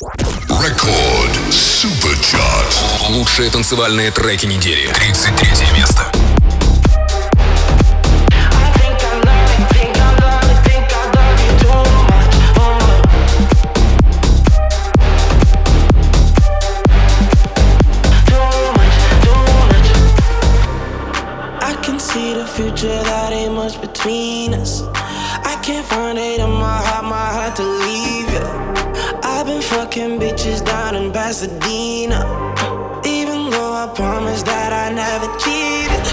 Рекорд Суперчарт. Лучшие танцевальные треки недели. 33 место. Pasadena. Even though I promised that I never cheated.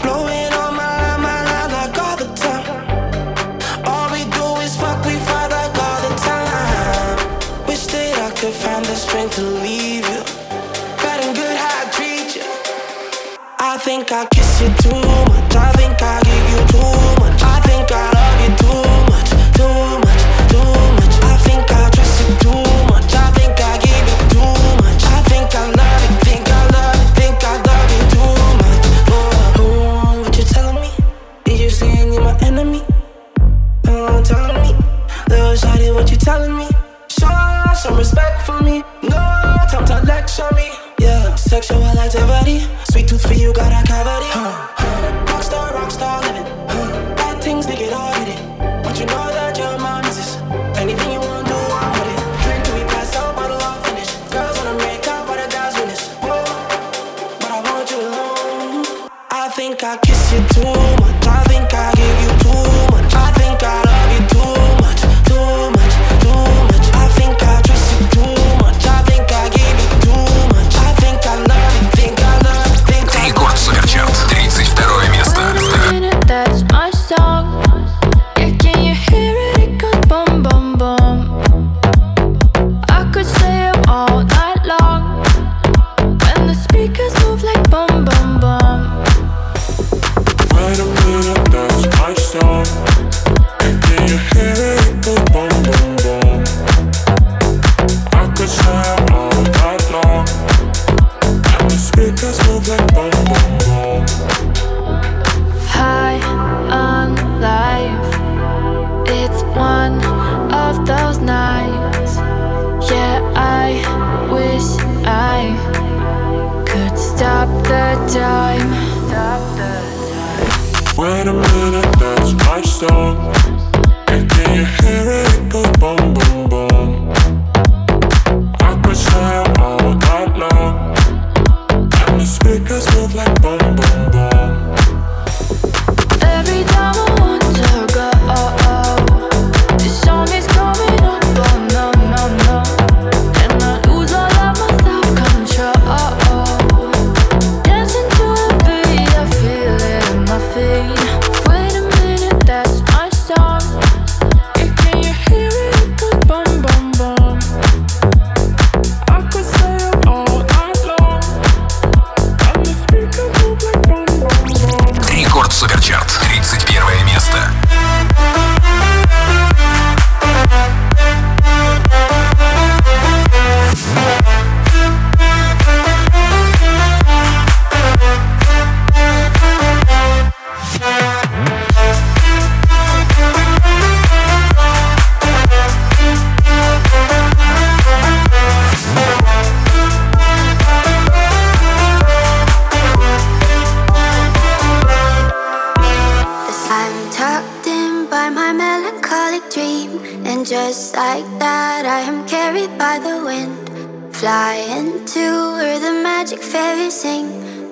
Blowing on my line, my line like all the time. All we do is fuck, we fight like all the time. Wish that I could find the strength to leave you. Better good how I treat you. I think I'll kiss you too. So I like to body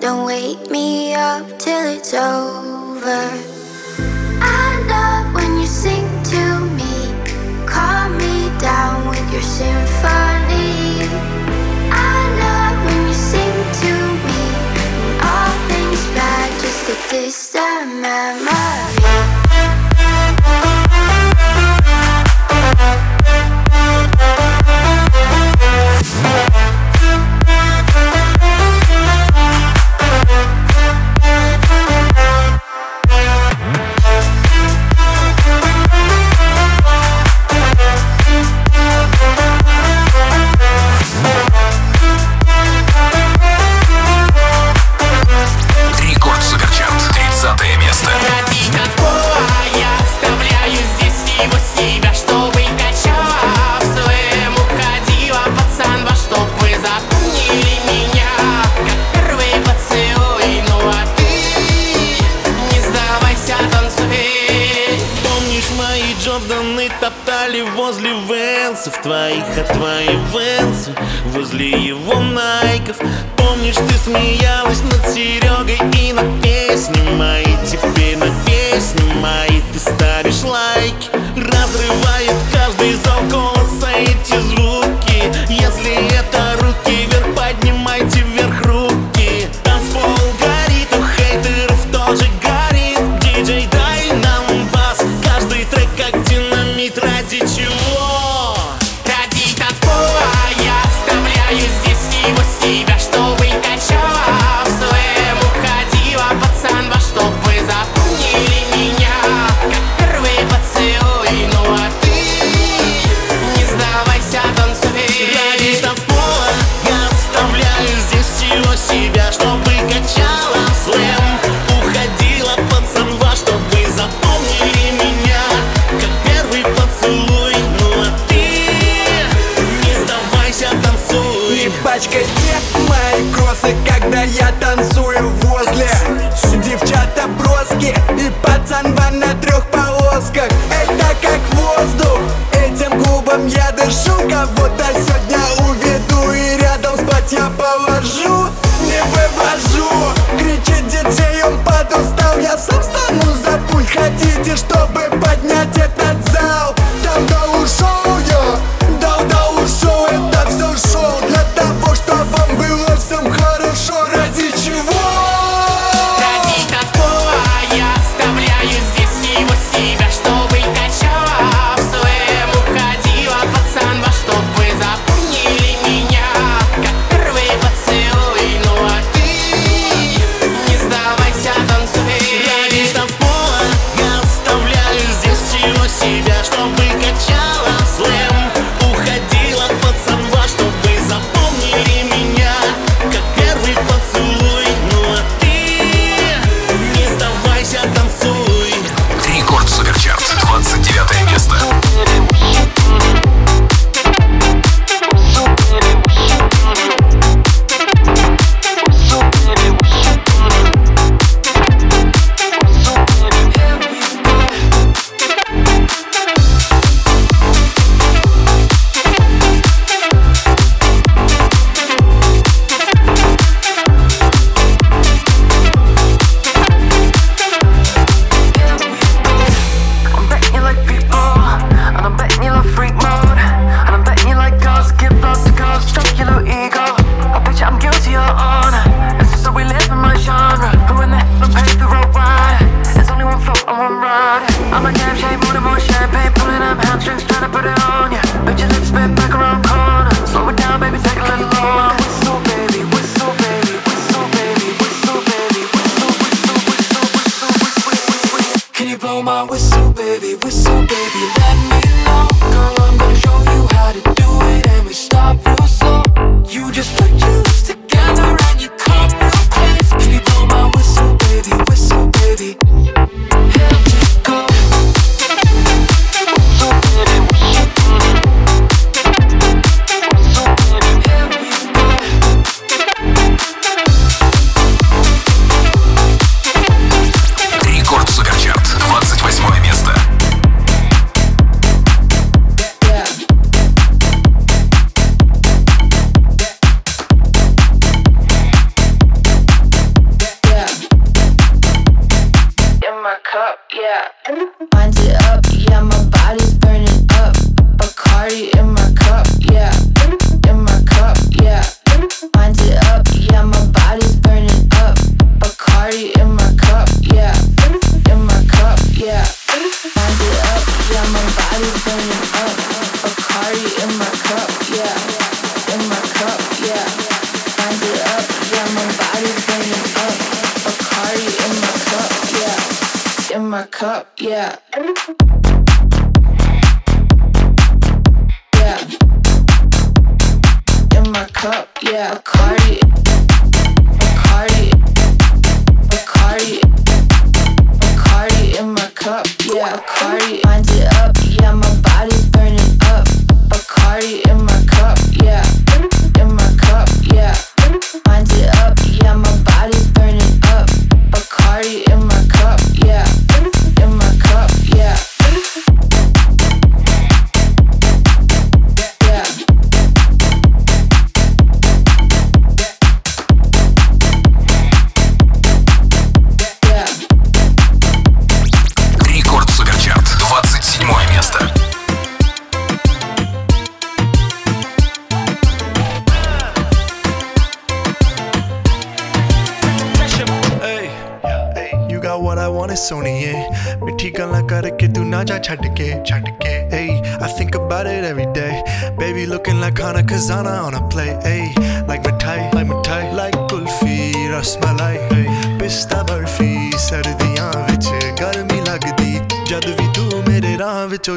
Don't wake me up till it's over. I love when you sing to me, calm me down with your symphony. I love when you sing to me, when all things bad, just a distant memory.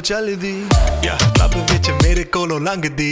jelly दी yeah. Club बिच मेरे कोलों लंघदी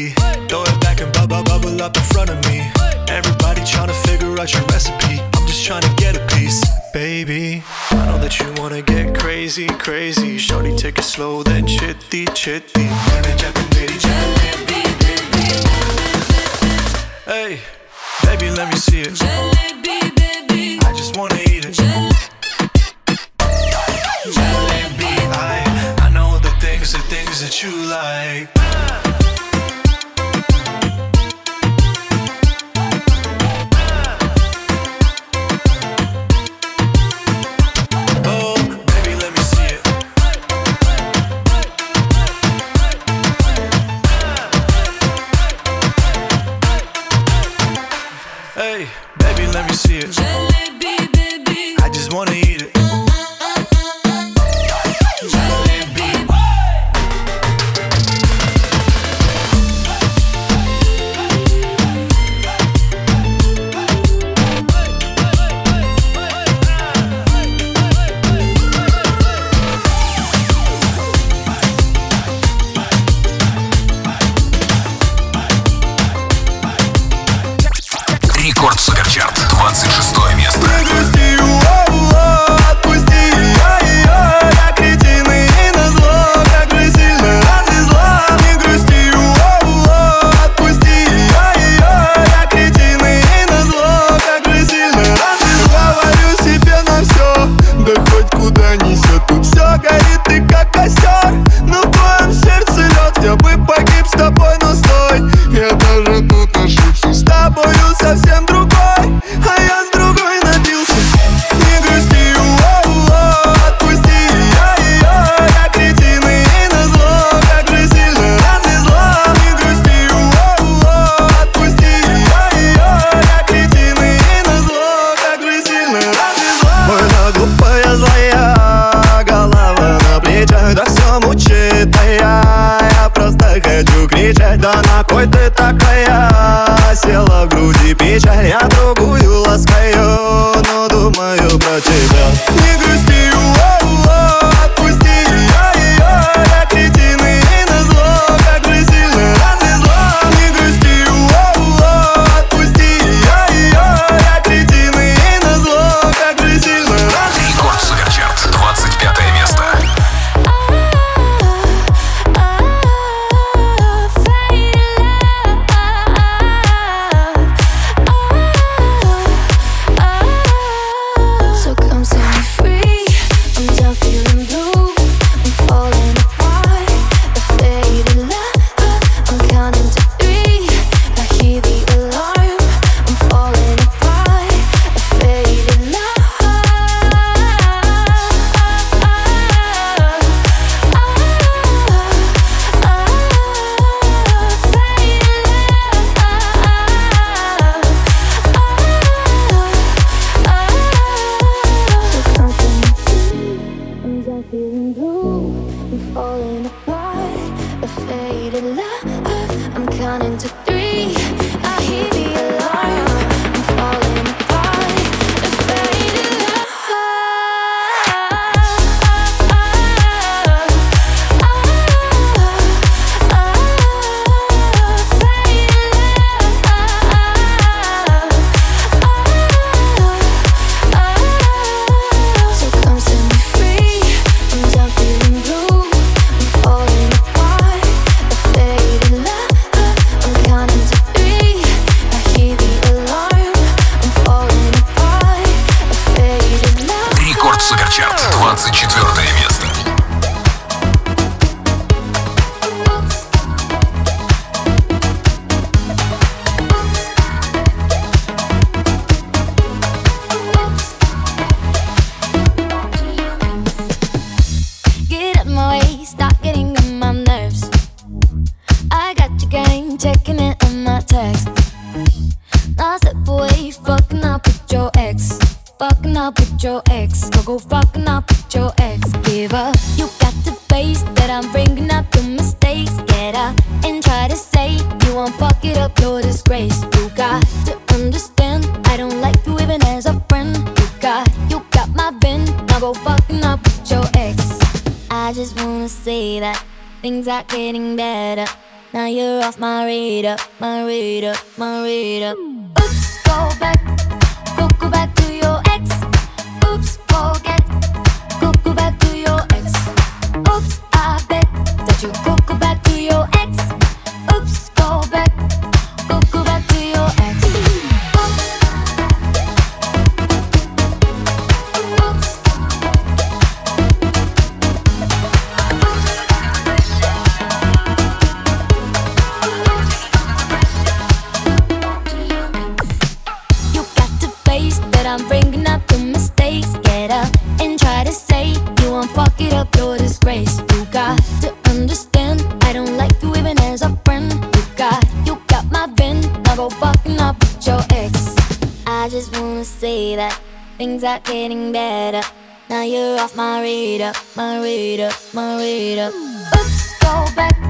Things are getting better. Now you're off my radar, my radar, my radar. Oops, go back.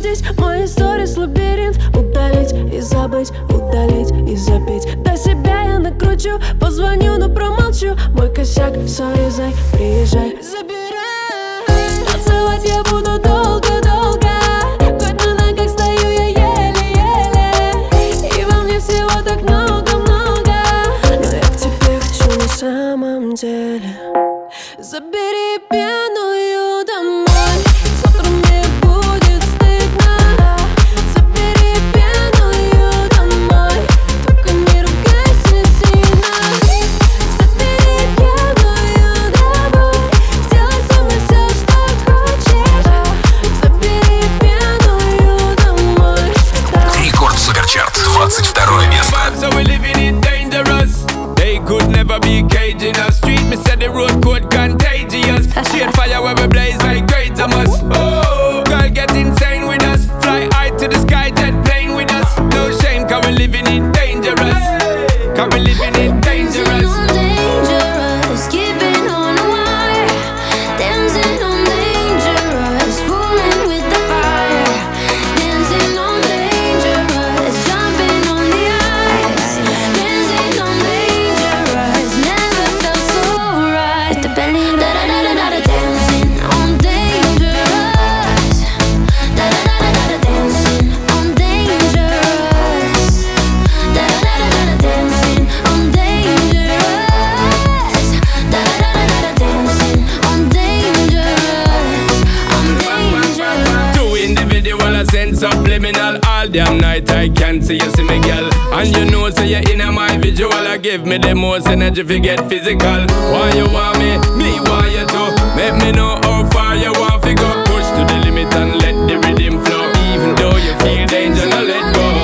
здесь? Мои сторис лабиринт. Удалить и забыть, удалить и запить До себя я накручу, позвоню, но промолчу. Мой косяк, сори, зай, приезжай. Забирай. challenge if you get physical. Why you want me? Me want you to. Make me know how far you want to go. Push to the limit and let the rhythm flow. Even though you feel danger, now let go.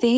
The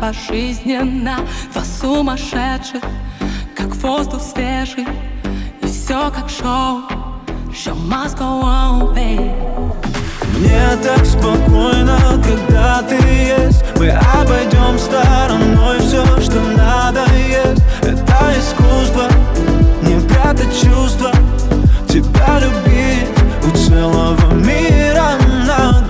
пожизненно. Два сумасшедших, как воздух свежий. И все как шоу, show must go on, babe. Мне так спокойно, когда ты есть. Мы обойдем стороной все, что надо есть. Это искусство, не прятать чувства. Тебя любить у целого мира надо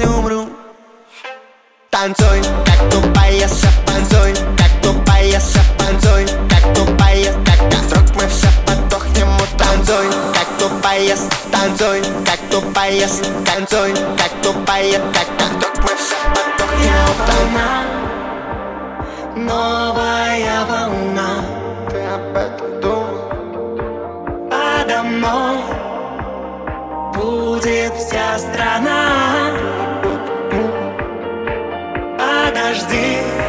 если умру Танцуй, как тупая сапанцуй Как тупая сапанцуй Как тупая, как вдруг мы все подохнем Танцуй, как тупая, танцуй Как тупая, танцуй Как тупая, как вдруг мы все потухнем. подохнем Волна, новая волна Ты об этом думал? Подо мной будет вся страна подожди.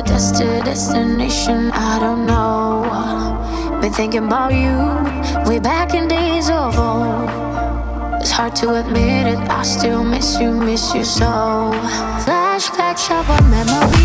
a destined destination, I don't know. Been thinking about you, way back in days of old. It's hard to admit it, I still miss you, miss you so. Flashbacks of our memories.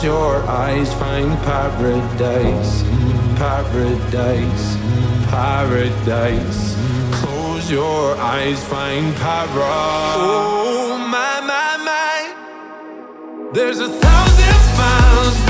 close your eyes, find paradise, paradise, paradise. Close your eyes, find paradise. Oh my my my, there's a thousand miles.